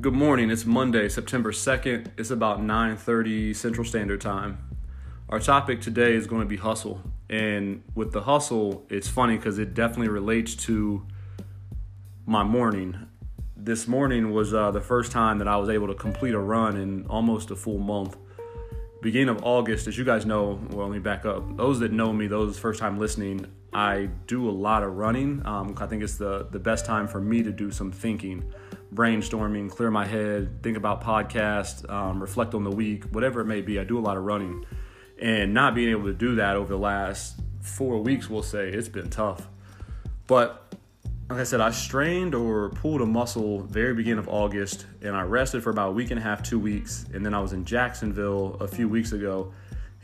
Good morning. It's Monday, September 2nd. It's about 9:30 Central Standard Time. Our topic today is going to be hustle. And with the hustle, it's funny cuz it definitely relates to my morning. This morning was uh, the first time that I was able to complete a run in almost a full month. Beginning of August, as you guys know, well, let me back up. Those that know me, those first time listening, I do a lot of running. Um, I think it's the, the best time for me to do some thinking brainstorming, clear my head, think about podcasts, um, reflect on the week, whatever it may be. I do a lot of running, and not being able to do that over the last four weeks, we'll say it's been tough. But like I said, I strained or pulled a muscle very beginning of August, and I rested for about a week and a half, two weeks, and then I was in Jacksonville a few weeks ago.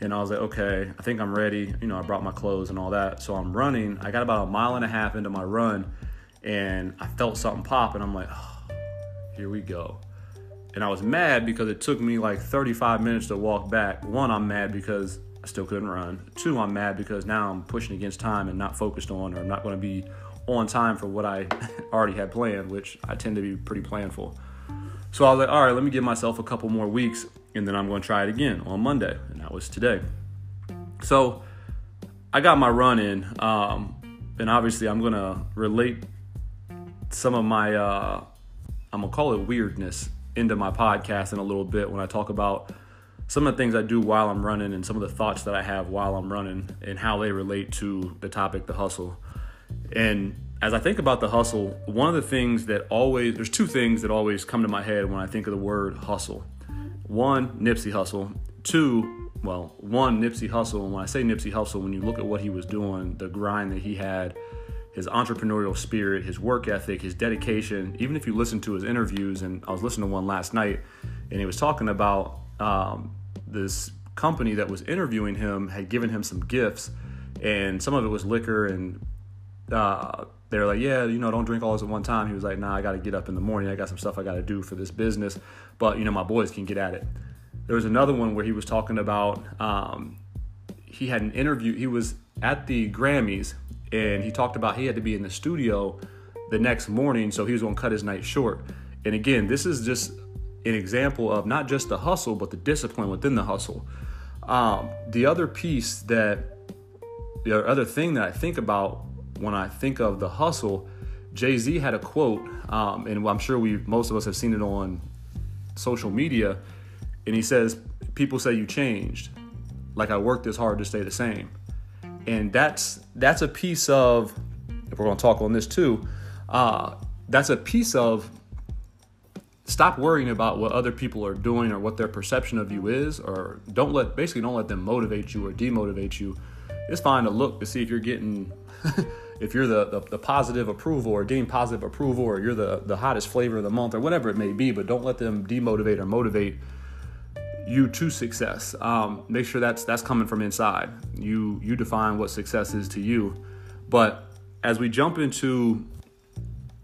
And I was like, okay, I think I'm ready. You know, I brought my clothes and all that. So I'm running. I got about a mile and a half into my run, and I felt something pop, and I'm like, oh, here we go. And I was mad because it took me like 35 minutes to walk back. One, I'm mad because I still couldn't run. Two, I'm mad because now I'm pushing against time and not focused on or I'm not going to be on time for what I already had planned, which I tend to be pretty planful. So I was like, all right, let me give myself a couple more weeks and then I'm going to try it again on Monday. And that was today. So I got my run in. Um, and obviously, I'm going to relate some of my uh, I'm gonna call it weirdness into my podcast in a little bit when I talk about some of the things I do while I'm running and some of the thoughts that I have while I'm running and how they relate to the topic, the hustle. And as I think about the hustle, one of the things that always, there's two things that always come to my head when I think of the word hustle. One, Nipsey Hussle. Two, well, one, Nipsey Hussle. And when I say Nipsey Hussle, when you look at what he was doing, the grind that he had, his entrepreneurial spirit, his work ethic, his dedication. Even if you listen to his interviews, and I was listening to one last night, and he was talking about um, this company that was interviewing him had given him some gifts, and some of it was liquor, and uh, they were like, "Yeah, you know, don't drink all this at one time." He was like, "Nah, I got to get up in the morning. I got some stuff I got to do for this business, but you know, my boys can get at it." There was another one where he was talking about um, he had an interview. He was at the Grammys and he talked about he had to be in the studio the next morning, so he was going to cut his night short. And again, this is just an example of not just the hustle, but the discipline within the hustle. Um, the other piece that, the other thing that I think about when I think of the hustle, Jay Z had a quote, um, and I'm sure we most of us have seen it on social media, and he says, "People say you changed, like I worked this hard to stay the same." And that's that's a piece of if we're going to talk on this too uh, that's a piece of stop worrying about what other people are doing or what their perception of you is or don't let basically don't let them motivate you or demotivate you. It's fine to look to see if you're getting if you're the, the, the, positive approval or getting positive approval or you're the, the hottest flavor of the month or whatever it may be but don't let them demotivate or motivate you to success. Um, make sure that's that's coming from inside. You you define what success is to you. But as we jump into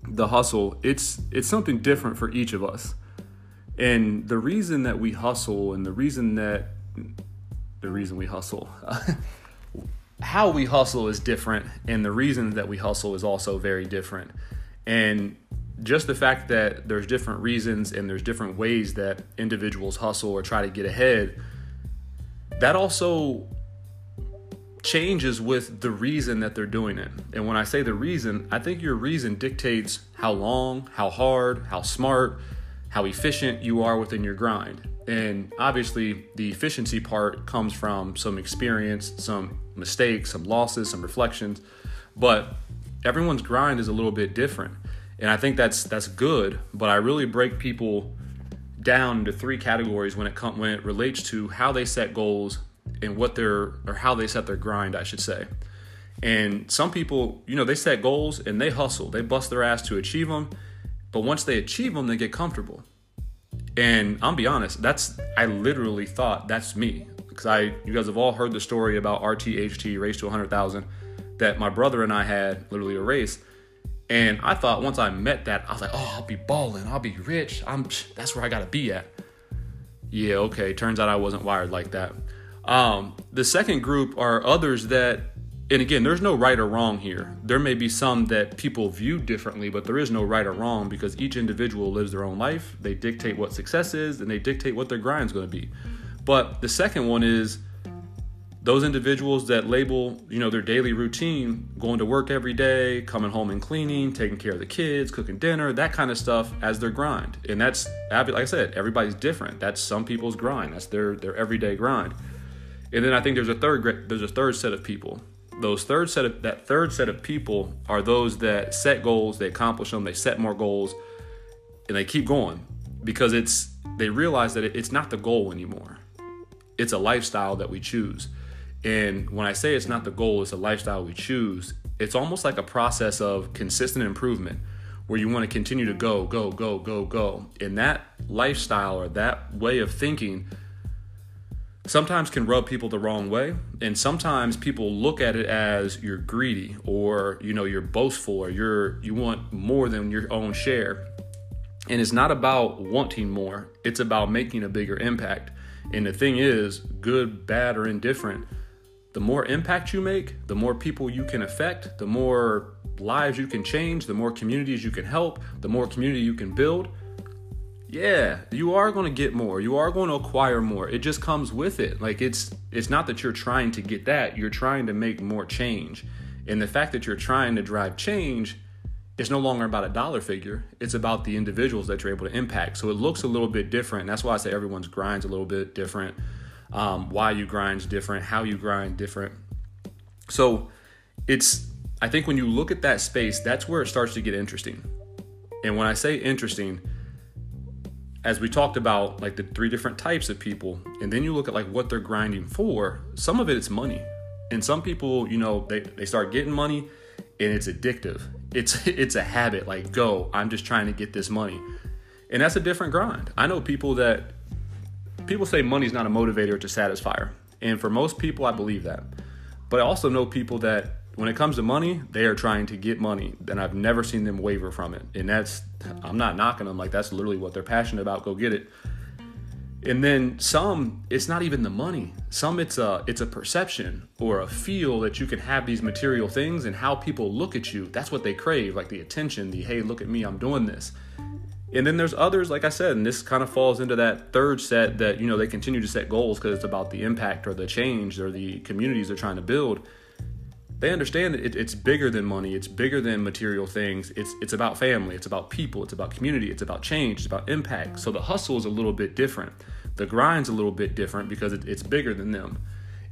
the hustle, it's it's something different for each of us. And the reason that we hustle and the reason that the reason we hustle how we hustle is different and the reason that we hustle is also very different. And just the fact that there's different reasons and there's different ways that individuals hustle or try to get ahead, that also changes with the reason that they're doing it. And when I say the reason, I think your reason dictates how long, how hard, how smart, how efficient you are within your grind. And obviously, the efficiency part comes from some experience, some mistakes, some losses, some reflections. But everyone's grind is a little bit different and I think that's that's good. But I really break people down into three categories when it com- when it relates to how they set goals and what their or how they set their grind, I should say. And some people, you know, they set goals and they hustle, they bust their ass to achieve them. But once they achieve them, they get comfortable. And I'll be honest, that's I literally thought that's me because I you guys have all heard the story about RTHT race to 100,000 that my brother and I had literally a race and I thought once I met that, I was like, oh, I'll be balling, I'll be rich. I'm that's where I gotta be at. Yeah, okay. Turns out I wasn't wired like that. Um, the second group are others that and again, there's no right or wrong here. There may be some that people view differently, but there is no right or wrong because each individual lives their own life. They dictate what success is and they dictate what their grind is going to be. But the second one is those individuals that label, you know, their daily routine, going to work every day, coming home and cleaning, taking care of the kids, cooking dinner, that kind of stuff as their grind. And that's like I said, everybody's different. That's some people's grind. That's their their everyday grind. And then I think there's a third there's a third set of people those third set of that third set of people are those that set goals, they accomplish them, they set more goals, and they keep going because it's they realize that it's not the goal anymore. It's a lifestyle that we choose. And when I say it's not the goal, it's a lifestyle we choose, it's almost like a process of consistent improvement where you want to continue to go, go, go, go, go. And that lifestyle or that way of thinking sometimes can rub people the wrong way and sometimes people look at it as you're greedy or you know you're boastful or you're you want more than your own share and it's not about wanting more it's about making a bigger impact and the thing is good bad or indifferent the more impact you make the more people you can affect the more lives you can change the more communities you can help the more community you can build yeah, you are going to get more. You are going to acquire more. It just comes with it. Like it's it's not that you're trying to get that. You're trying to make more change. And the fact that you're trying to drive change is no longer about a dollar figure. It's about the individuals that you're able to impact. So it looks a little bit different. That's why I say everyone's grind's a little bit different. Um, why you grind's different. How you grind different. So it's I think when you look at that space, that's where it starts to get interesting. And when I say interesting, as we talked about like the three different types of people and then you look at like what they're grinding for some of it it's money and some people you know they, they start getting money and it's addictive it's it's a habit like go i'm just trying to get this money and that's a different grind i know people that people say money's not a motivator to satisfier and for most people i believe that but i also know people that when it comes to money, they are trying to get money, and I've never seen them waver from it. And that's, I'm not knocking them, like that's literally what they're passionate about. Go get it. And then some, it's not even the money. Some, it's a, it's a perception or a feel that you can have these material things and how people look at you. That's what they crave, like the attention, the hey, look at me, I'm doing this. And then there's others, like I said, and this kind of falls into that third set that you know they continue to set goals because it's about the impact or the change or the communities they're trying to build. They understand that it, it's bigger than money it's bigger than material things it's it's about family it's about people it's about community it's about change it's about impact. So the hustle is a little bit different. The grind's a little bit different because it, it's bigger than them.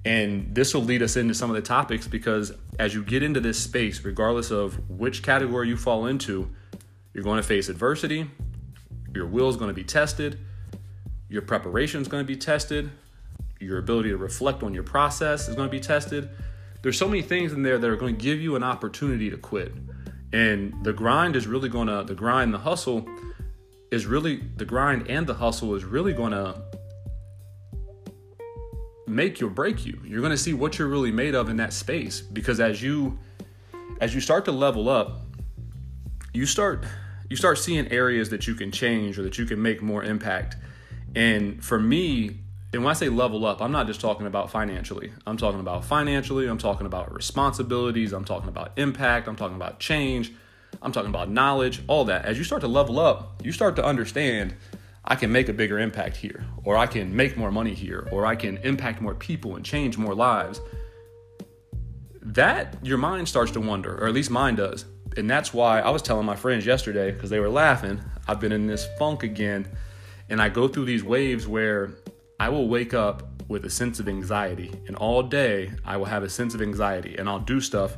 And this will lead us into some of the topics because as you get into this space regardless of which category you fall into you're going to face adversity your will is going to be tested your preparation is going to be tested your ability to reflect on your process is going to be tested there's so many things in there that are going to give you an opportunity to quit. And the grind is really going to, the grind, the hustle is really, the grind and the hustle is really going to make you or break you. You're going to see what you're really made of in that space because as you, as you start to level up, you start, you start seeing areas that you can change or that you can make more impact. And for me, and when I say level up, I'm not just talking about financially. I'm talking about financially, I'm talking about responsibilities, I'm talking about impact, I'm talking about change, I'm talking about knowledge, all that. As you start to level up, you start to understand I can make a bigger impact here, or I can make more money here, or I can impact more people and change more lives. That your mind starts to wonder, or at least mine does. And that's why I was telling my friends yesterday, because they were laughing, I've been in this funk again. And I go through these waves where I will wake up with a sense of anxiety, and all day I will have a sense of anxiety, and I'll do stuff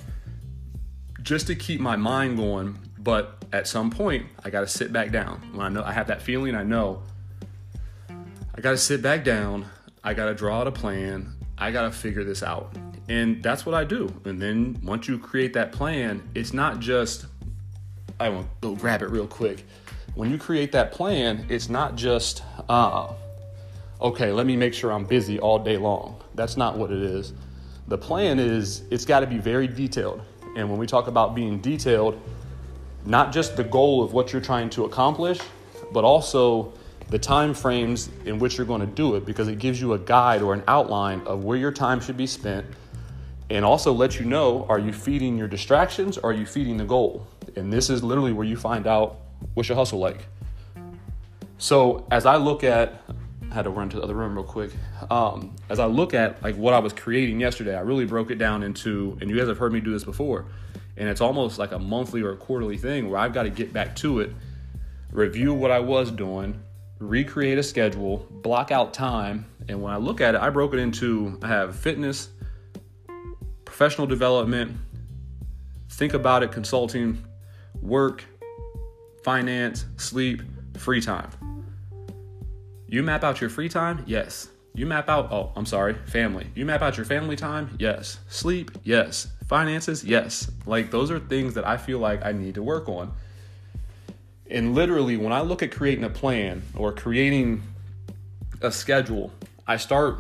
just to keep my mind going. But at some point, I got to sit back down. When I know I have that feeling, I know I got to sit back down. I got to draw out a plan. I got to figure this out. And that's what I do. And then once you create that plan, it's not just, I want to go grab it real quick. When you create that plan, it's not just, uh, okay, let me make sure I'm busy all day long. That's not what it is. The plan is it's got to be very detailed. And when we talk about being detailed, not just the goal of what you're trying to accomplish, but also the time frames in which you're going to do it because it gives you a guide or an outline of where your time should be spent and also let you know are you feeding your distractions or are you feeding the goal? And this is literally where you find out what's your hustle like. So as I look at, I had to run to the other room real quick. Um, as I look at like what I was creating yesterday, I really broke it down into, and you guys have heard me do this before, and it's almost like a monthly or a quarterly thing where I've got to get back to it, review what I was doing, recreate a schedule, block out time, and when I look at it, I broke it into I have fitness, professional development, think about it, consulting, work, finance, sleep, free time. You map out your free time? Yes. You map out, oh, I'm sorry, family. You map out your family time? Yes. Sleep? Yes. Finances? Yes. Like those are things that I feel like I need to work on. And literally, when I look at creating a plan or creating a schedule, I start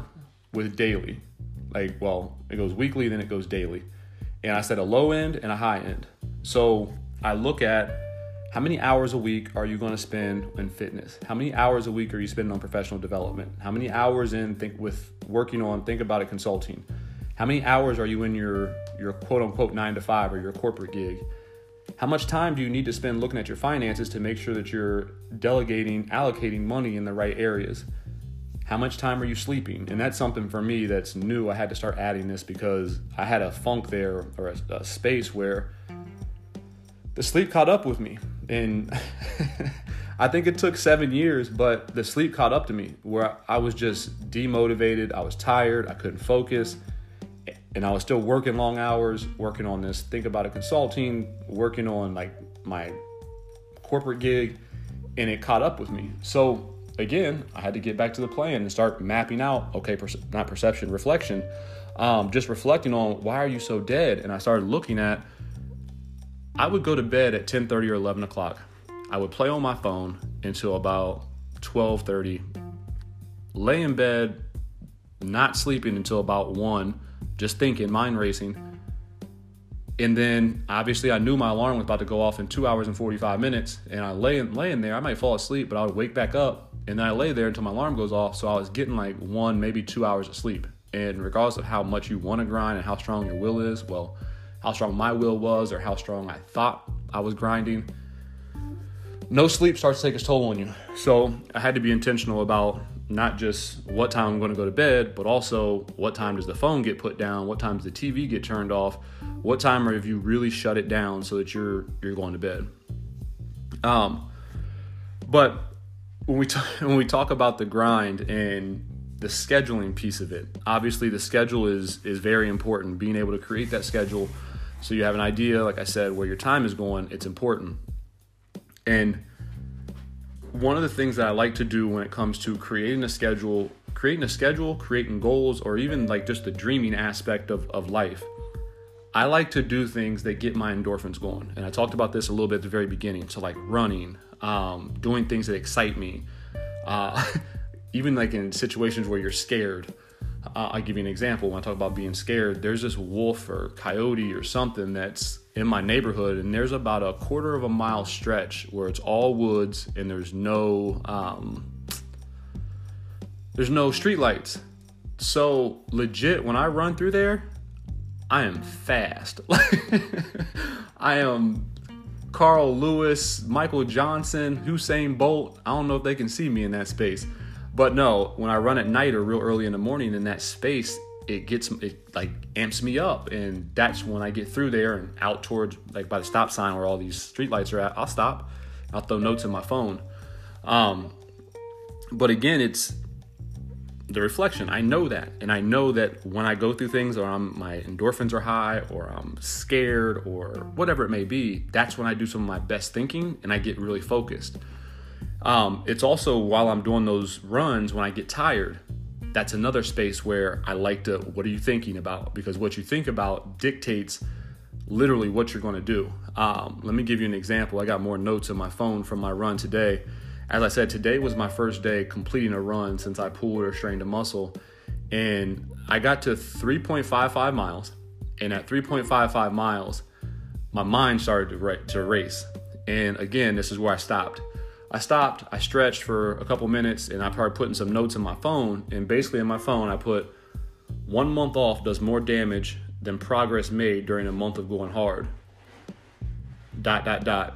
with daily. Like, well, it goes weekly, then it goes daily. And I set a low end and a high end. So I look at how many hours a week are you going to spend in fitness? How many hours a week are you spending on professional development? How many hours in think with working on think about it consulting? How many hours are you in your your quote unquote 9 to 5 or your corporate gig? How much time do you need to spend looking at your finances to make sure that you're delegating, allocating money in the right areas? How much time are you sleeping? And that's something for me that's new. I had to start adding this because I had a funk there or a, a space where the sleep caught up with me and I think it took seven years, but the sleep caught up to me where I was just demotivated. I was tired. I couldn't focus. And I was still working long hours, working on this. Think about it consulting, working on like my corporate gig, and it caught up with me. So again, I had to get back to the plan and start mapping out. Okay, not perception, reflection. Um, just reflecting on why are you so dead? And I started looking at I would go to bed at 10:30 or 11 o'clock. I would play on my phone until about 12:30. Lay in bed, not sleeping until about one, just thinking, mind racing. And then obviously I knew my alarm was about to go off in two hours and 45 minutes. And I lay in, lay in there. I might fall asleep, but I would wake back up and then I lay there until my alarm goes off. So I was getting like one, maybe two hours of sleep. And regardless of how much you want to grind and how strong your will is, well, how strong my will was or how strong I thought I was grinding. No sleep starts to take its toll on you. So I had to be intentional about not just what time I'm going to go to bed, but also what time does the phone get put down, what time does the TV get turned off, what time have you really shut it down so that you're you're going to bed. Um, but when we t- when we talk about the grind and the scheduling piece of it, obviously the schedule is is very important. Being able to create that schedule so you have an idea, like I said, where your time is going, it's important. And one of the things that I like to do when it comes to creating a schedule, creating a schedule, creating goals, or even like just the dreaming aspect of, of life, I like to do things that get my endorphins going. And I talked about this a little bit at the very beginning. So, like running, um, doing things that excite me, uh, even like in situations where you're scared. Uh, I'll give you an example. When I talk about being scared, there's this wolf or coyote or something that's in my neighborhood, and there's about a quarter of a mile stretch where it's all woods and there's no um, there's no street lights. So legit, when I run through there, I am fast. I am Carl Lewis, Michael Johnson, Usain Bolt. I don't know if they can see me in that space. But no, when I run at night or real early in the morning in that space, it gets it like amps me up, and that's when I get through there and out towards like by the stop sign where all these streetlights are at. I'll stop. I'll throw notes in my phone. Um, but again, it's the reflection. I know that, and I know that when I go through things, or I'm my endorphins are high, or I'm scared, or whatever it may be, that's when I do some of my best thinking, and I get really focused. Um, it's also while I'm doing those runs when I get tired. That's another space where I like to. What are you thinking about? Because what you think about dictates literally what you're going to do. Um, let me give you an example. I got more notes on my phone from my run today. As I said, today was my first day completing a run since I pulled or strained a muscle. And I got to 3.55 miles. And at 3.55 miles, my mind started to, to race. And again, this is where I stopped. I stopped, I stretched for a couple minutes, and I started putting some notes in my phone. And basically, in my phone, I put one month off does more damage than progress made during a month of going hard. Dot, dot, dot.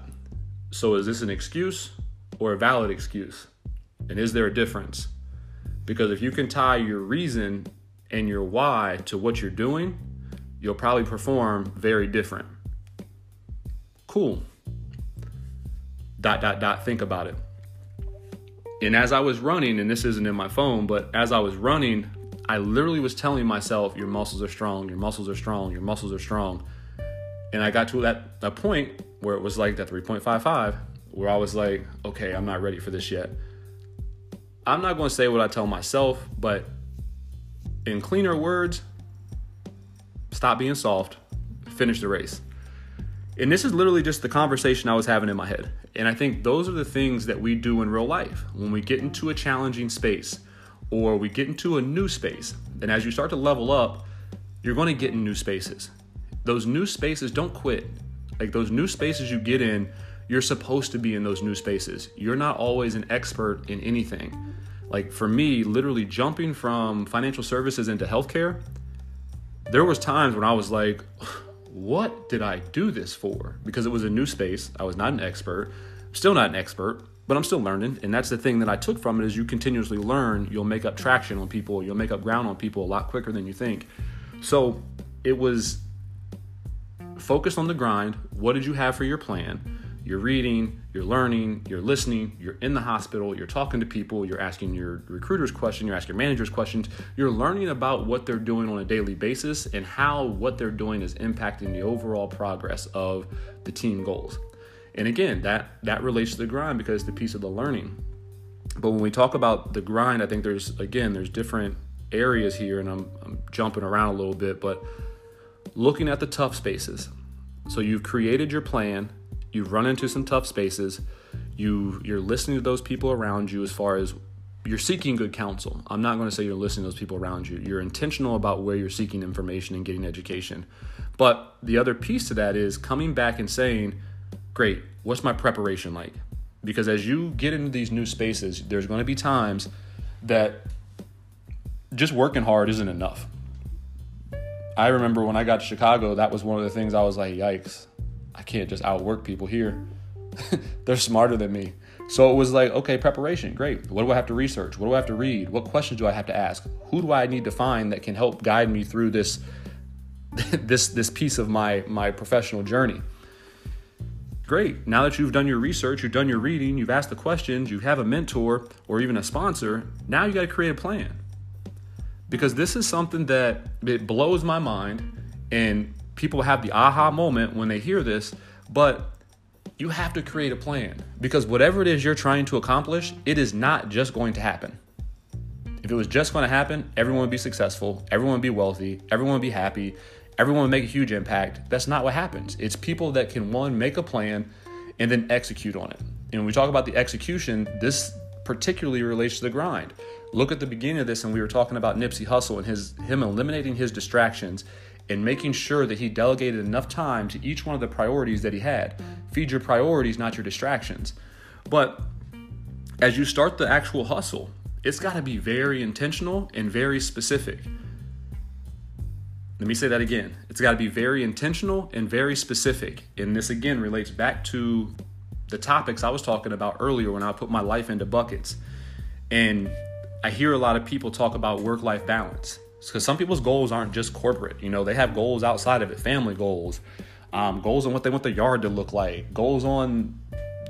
So is this an excuse or a valid excuse? And is there a difference? Because if you can tie your reason and your why to what you're doing, you'll probably perform very different. Cool. Dot, dot, dot. Think about it. And as I was running, and this isn't in my phone, but as I was running, I literally was telling myself, Your muscles are strong, your muscles are strong, your muscles are strong. And I got to that, that point where it was like that 3.55, where I was like, Okay, I'm not ready for this yet. I'm not going to say what I tell myself, but in cleaner words, stop being soft, finish the race. And this is literally just the conversation I was having in my head. And I think those are the things that we do in real life. When we get into a challenging space or we get into a new space, and as you start to level up, you're going to get in new spaces. Those new spaces, don't quit. Like those new spaces you get in, you're supposed to be in those new spaces. You're not always an expert in anything. Like for me, literally jumping from financial services into healthcare, there was times when I was like, what did I do this for? Because it was a new space. I was not an expert. Still not an expert, but I'm still learning. And that's the thing that I took from it is you continuously learn, you'll make up traction on people, you'll make up ground on people a lot quicker than you think. So it was focused on the grind. What did you have for your plan? You're reading, you're learning, you're listening, you're in the hospital, you're talking to people, you're asking your recruiters questions, you're asking your managers questions, you're learning about what they're doing on a daily basis and how what they're doing is impacting the overall progress of the team goals. And again, that that relates to the grind because it's the piece of the learning. But when we talk about the grind, I think there's again there's different areas here, and I'm, I'm jumping around a little bit, but looking at the tough spaces. So you've created your plan, you've run into some tough spaces you you're listening to those people around you as far as you're seeking good counsel. I'm not going to say you're listening to those people around you. You're intentional about where you're seeking information and getting education. But the other piece to that is coming back and saying great what's my preparation like? Because as you get into these new spaces there's going to be times that just working hard isn't enough. I remember when i got to chicago that was one of the things i was like yikes I can't just outwork people here. They're smarter than me. So it was like, okay, preparation, great. What do I have to research? What do I have to read? What questions do I have to ask? Who do I need to find that can help guide me through this this this piece of my my professional journey? Great. Now that you've done your research, you've done your reading, you've asked the questions, you have a mentor or even a sponsor, now you got to create a plan. Because this is something that it blows my mind and people have the aha moment when they hear this, but you have to create a plan because whatever it is you're trying to accomplish, it is not just going to happen. If it was just going to happen, everyone would be successful, everyone would be wealthy, everyone would be happy, everyone would make a huge impact. That's not what happens. It's people that can one make a plan and then execute on it. And when we talk about the execution, this particularly relates to the grind. Look at the beginning of this, and we were talking about Nipsey Hussle and his him eliminating his distractions and making sure that he delegated enough time to each one of the priorities that he had. Feed your priorities, not your distractions. But as you start the actual hustle, it's got to be very intentional and very specific. Let me say that again. It's got to be very intentional and very specific. And this again relates back to the topics I was talking about earlier when I put my life into buckets. And I hear a lot of people talk about work life balance because some people's goals aren't just corporate. You know, they have goals outside of it, family goals, um, goals on what they want their yard to look like, goals on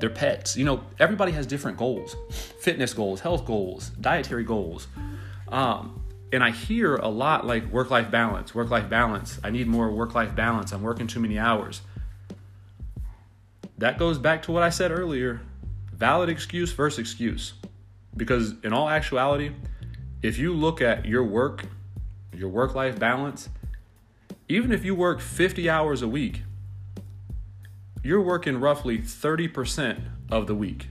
their pets. You know, everybody has different goals, fitness goals, health goals, dietary goals. Um, and I hear a lot like work life balance, work life balance. I need more work life balance. I'm working too many hours. That goes back to what I said earlier valid excuse versus excuse. Because in all actuality, if you look at your work your work life balance, even if you work 50 hours a week, you're working roughly 30% of the week.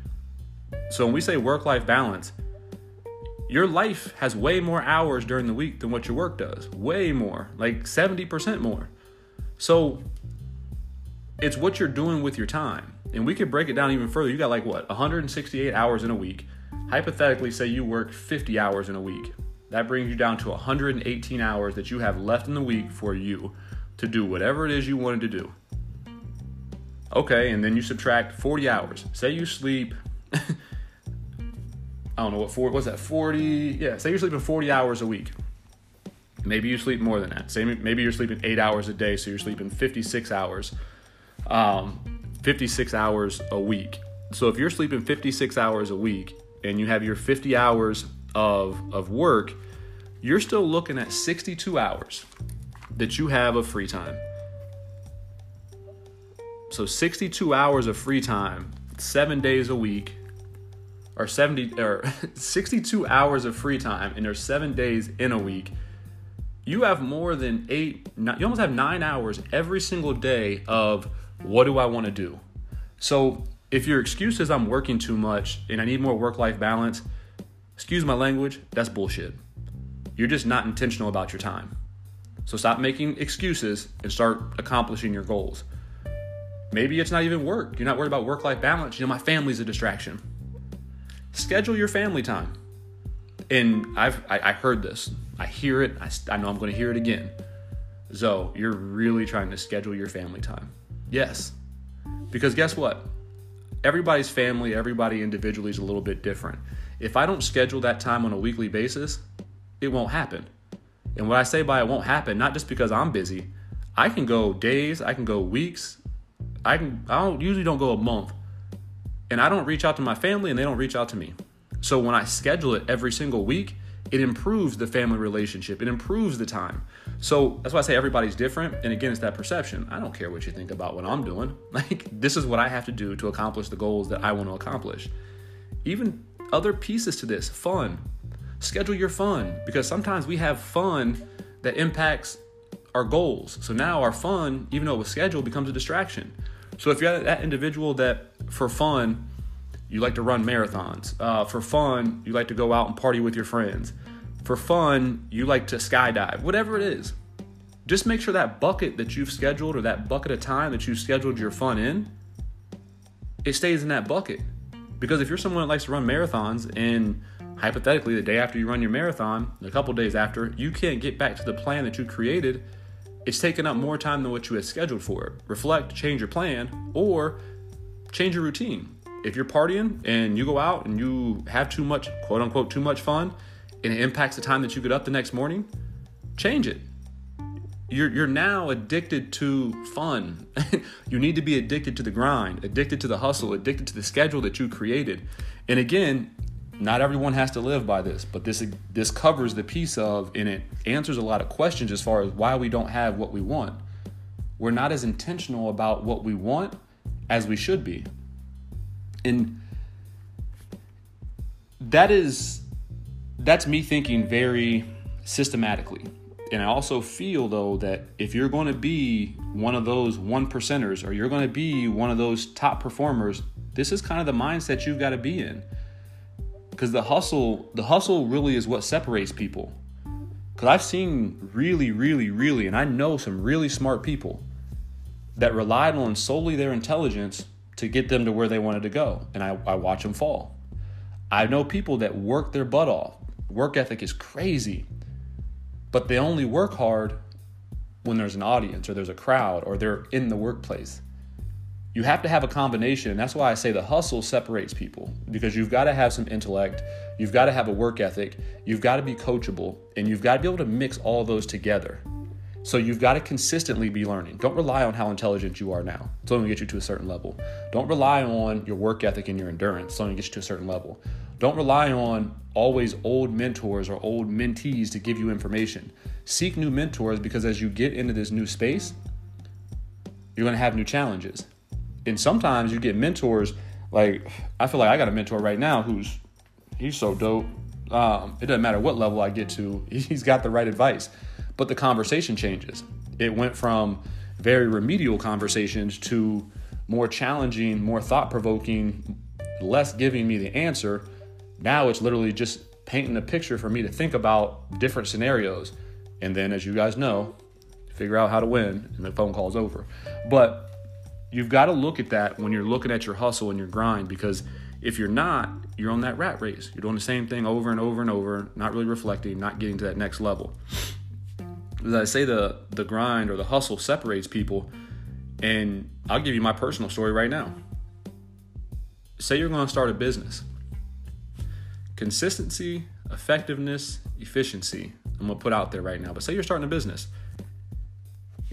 So when we say work life balance, your life has way more hours during the week than what your work does. Way more, like 70% more. So it's what you're doing with your time. And we could break it down even further. You got like what, 168 hours in a week. Hypothetically, say you work 50 hours in a week. That brings you down to 118 hours that you have left in the week for you. to do whatever it is you wanted to do. Okay, and then you subtract 40 hours. Say you sleep, I don't know what four was that 40? Yeah, say you're sleeping 40 hours a week. Maybe you sleep more than that. Say maybe you're sleeping eight hours a day, so you're sleeping 56 hours, um, 56 hours a week. So if you're sleeping 56 hours a week and you have your 50 hours of of work, you're still looking at 62 hours that you have of free time. So 62 hours of free time, 7 days a week or 70 or 62 hours of free time and there's 7 days in a week. You have more than 8 you almost have 9 hours every single day of what do I want to do? So, if your excuse is I'm working too much and I need more work-life balance, excuse my language, that's bullshit. You're just not intentional about your time. So stop making excuses and start accomplishing your goals. Maybe it's not even work. You're not worried about work life balance. You know, my family's a distraction. Schedule your family time. And I've I, I heard this. I hear it. I, I know I'm going to hear it again. So you're really trying to schedule your family time. Yes. Because guess what? Everybody's family, everybody individually is a little bit different. If I don't schedule that time on a weekly basis, it won't happen. And what I say by it won't happen, not just because I'm busy, I can go days, I can go weeks, I can I don't usually don't go a month. And I don't reach out to my family and they don't reach out to me. So when I schedule it every single week, it improves the family relationship. It improves the time. So that's why I say everybody's different. And again, it's that perception. I don't care what you think about what I'm doing. Like, this is what I have to do to accomplish the goals that I want to accomplish. Even other pieces to this fun, schedule your fun because sometimes we have fun that impacts our goals. So now our fun, even though it was scheduled, becomes a distraction. So if you're that individual that for fun, you like to run marathons. Uh, for fun, you like to go out and party with your friends. For fun, you like to skydive. Whatever it is, just make sure that bucket that you've scheduled or that bucket of time that you've scheduled your fun in, it stays in that bucket. Because if you're someone that likes to run marathons and hypothetically, the day after you run your marathon, a couple days after, you can't get back to the plan that you created. It's taken up more time than what you had scheduled for it. Reflect, change your plan, or change your routine. If you're partying and you go out and you have too much, quote unquote, too much fun, and it impacts the time that you get up the next morning, change it. You're, you're now addicted to fun. you need to be addicted to the grind, addicted to the hustle, addicted to the schedule that you created. And again, not everyone has to live by this, but this this covers the piece of and it answers a lot of questions as far as why we don't have what we want. We're not as intentional about what we want as we should be. And that is that's me thinking very systematically. And I also feel though that if you're going to be one of those one percenters or you're going to be one of those top performers, this is kind of the mindset you've got to be in because the hustle the hustle really is what separates people. Because i've seen really really really and i know some really smart people that relied on solely their intelligence to get them to where they wanted to go and i, I watch them fall. I know people that work their butt off. Work ethic is crazy but they only work hard when there's an audience or there's a crowd or they're in the workplace you have to have a combination. And That's why I say the hustle separates people because you've got to have some intellect, you've got to have a work ethic, you've got to be coachable, and you've got to be able to mix all those together. So you've got to consistently be learning. Don't rely on how intelligent you are now. It's only going to get you to a certain level. Don't rely on your work ethic and your endurance. It's only going to get you to a certain level. Don't rely on always old mentors or old mentees to give you information. Seek new mentors because as you get into this new space, you're going to have new challenges and sometimes you get mentors. Like I feel like I got a mentor right now who's he's so dope. Um, it doesn't matter what level I get to, he's got the right advice. But the conversation changes. It went from very remedial conversations to more challenging, more thought provoking, less giving me the answer. Now it's literally just painting a picture for me to think about different scenarios. And then, as you guys know, figure out how to win, and the phone call's over. But You've got to look at that when you're looking at your hustle and your grind because if you're not, you're on that rat race. You're doing the same thing over and over and over, not really reflecting, not getting to that next level. as I say, the the grind or the hustle separates people. And I'll give you my personal story right now. Say you're going to start a business. Consistency, effectiveness, efficiency. I'm going to put out there right now. But say you're starting a business.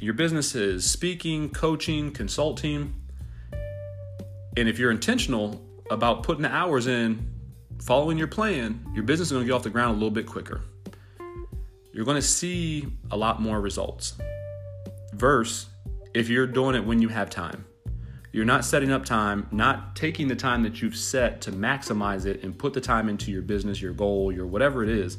Your business is speaking, coaching, consulting. And if you're intentional about putting the hours in, following your plan, your business is going to get off the ground a little bit quicker. You're going to see a lot more results. Verse, if you're doing it when you have time. You're not setting up time, not taking the time that you've set to maximize it and put the time into your business, your goal, your whatever it is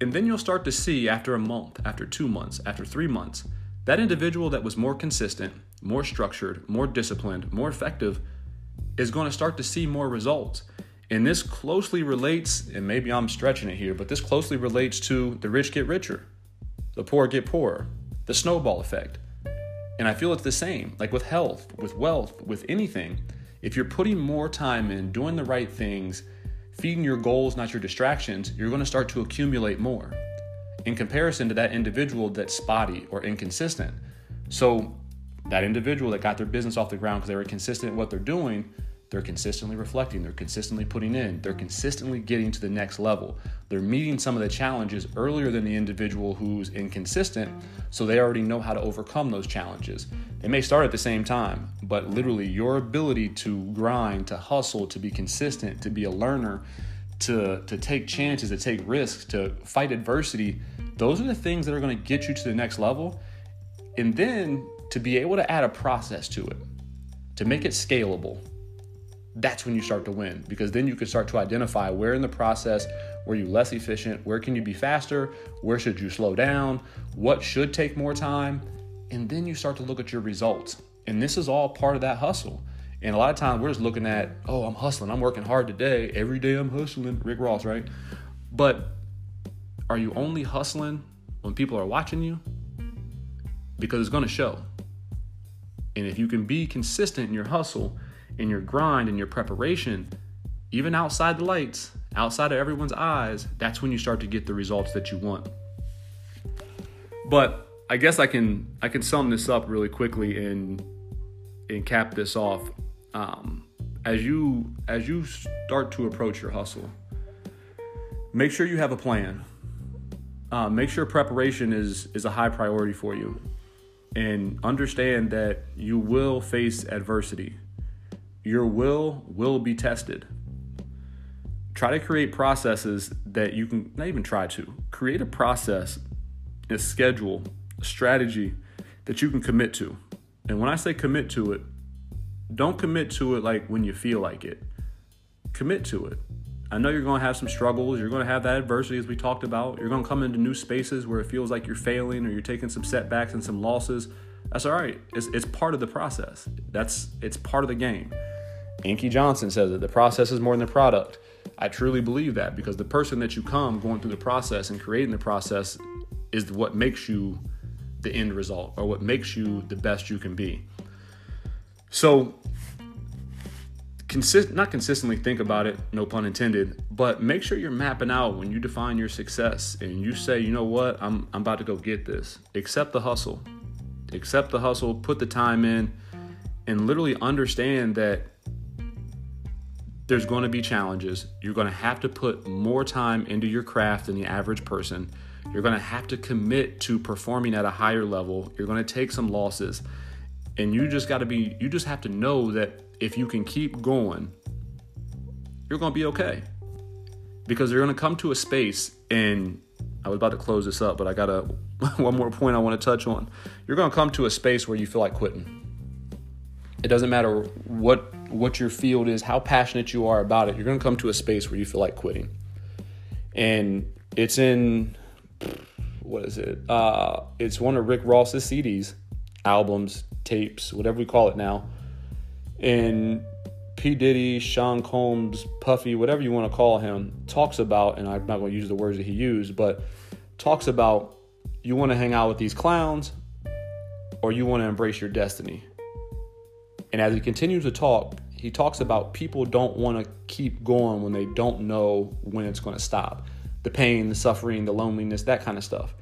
and then you'll start to see after a month, after two months, after three months, that individual that was more consistent, more structured, more disciplined, more effective is going to start to see more results. And this closely relates, and maybe I'm stretching it here, but this closely relates to the rich get richer, the poor get poorer, the snowball effect. And I feel it's the same, like with health, with wealth, with anything. If you're putting more time in, doing the right things, feeding your goals, not your distractions, you're going to start to accumulate more in comparison to that individual that's spotty or inconsistent. So, that individual that got their business off the ground because they were consistent in what they're doing, they're consistently reflecting, they're consistently putting in, they're mm-hmm. consistently getting to the next level. They're meeting some of the challenges earlier than the individual who's inconsistent, so they already know how to overcome those challenges. They may start at the same time, but literally your ability to grind, to hustle, to be consistent, to be a learner, to, to take chances, to take risks, to fight adversity, those are the things that are going to get you to the next level. And then to be able to add a process to it, to make it scalable, that's when you start to win because then you can start to identify where in the process were you less efficient, where can you be faster, where should you slow down, what should take more time, and then you start to look at your results. And this is all part of that hustle. And a lot of times we're just looking at, oh, I'm hustling, I'm working hard today, every day I'm hustling, Rick Ross, right? But are you only hustling when people are watching you? Because it's gonna show. And if you can be consistent in your hustle, in your grind, and your preparation, even outside the lights, outside of everyone's eyes, that's when you start to get the results that you want. But I guess I can I can sum this up really quickly and and cap this off. Um, as you as you start to approach your hustle, make sure you have a plan. Uh, make sure preparation is is a high priority for you, and understand that you will face adversity your will will be tested. Try to create processes that you can not even try to create a process, a schedule, a strategy that you can commit to. And when I say commit to it, don't commit to it like when you feel like it. Commit to it. I know you're going to have some struggles. You're going to have that adversity, as we talked about. You're going to come into new spaces where it feels like you're failing or you're taking some setbacks and some losses. That's all right. It's, it's part of the process. That's it's part of the game. Inky Johnson says that the process is more than the product. I truly believe that because the person that you come going through the process and creating the process is what makes you the end result or what makes you the best you can be. So, consist not consistently think about it, no pun intended, but make sure you're mapping out when you define your success and you say, you know what, I'm I'm about to go get this. Accept the hustle. Accept the hustle, put the time in, and literally understand that there's going to be challenges. You're going to have to put more time into your craft than the average person. You're going to have to commit to performing at a higher level. You're going to take some losses. And you just got to be, you just have to know that if you can keep going, you're going to be okay. Because you're going to come to a space, and I was about to close this up, but I got a one more point I want to touch on. You're going to come to a space where you feel like quitting. It doesn't matter what what your field is, how passionate you are about it, you're going to come to a space where you feel like quitting. And it's in what is it? Uh, it's one of Rick Ross's CDs, albums, tapes, whatever we call it now. And P. Diddy, Sean Combs, Puffy, whatever you want to call him, talks about, and I'm not going to use the words that he used, but talks about you want to hang out with these clowns or you want to embrace your destiny. And as he continues to talk, he talks about people don't want to keep going when they don't know when it's going to stop. The pain, the suffering, the loneliness, that kind of stuff.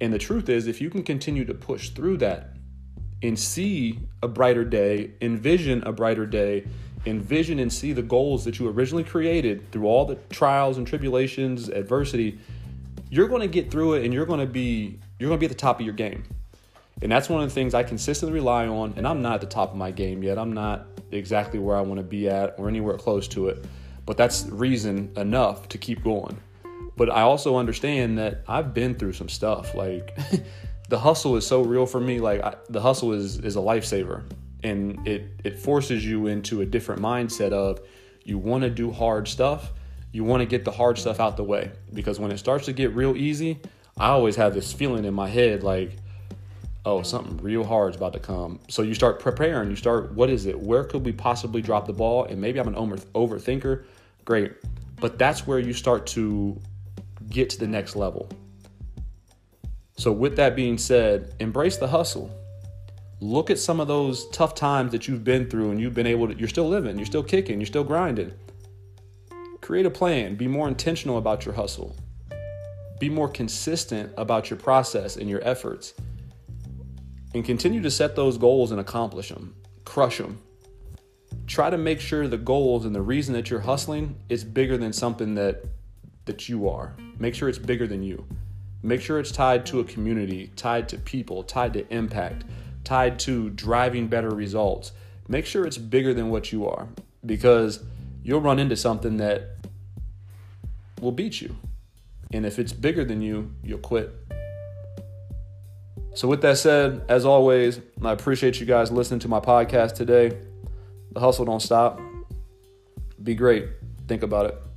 And the truth is, if you can continue to push through that and see a brighter day, envision a brighter day, envision and see the goals that you originally created through all the trials and tribulations, adversity, you're going to get through it and you're going to be you're going to be at the top of your game. And that's one of the things I consistently rely on. And I'm not at the top of my game yet. I'm not exactly where I want to be at or anywhere close to it. But that's reason enough to keep going. But I also understand that I've been through some stuff. Like the hustle is so real for me. Like I, the hustle is is a lifesaver, and it it forces you into a different mindset of you want to do hard stuff. You want to get the hard stuff out the way because when it starts to get real easy, I always have this feeling in my head like oh, something real hard is about to come. So you start preparing. You start, what is it? Where could we possibly drop the ball? And maybe I'm an over, overthinker. Great. But that's where you start to get to the next level. So, with that being said, embrace the hustle. Look at some of those tough times that you've been through and you've been able to, you're still living, you're still kicking, you're still grinding. Create a plan, be more intentional about your hustle, be more consistent about your process and your efforts and continue to set those goals and accomplish them, crush them. Try to make sure the goals and the reason that you're hustling is bigger than something that that you are. Make sure it's bigger than you. Make sure it's tied to a community, tied to people, tied to impact, tied to driving better results. Make sure it's bigger than what you are because you'll run into something that will beat you. And if it's bigger than you, you'll quit. So, with that said, as always, I appreciate you guys listening to my podcast today. The hustle don't stop. Be great. Think about it.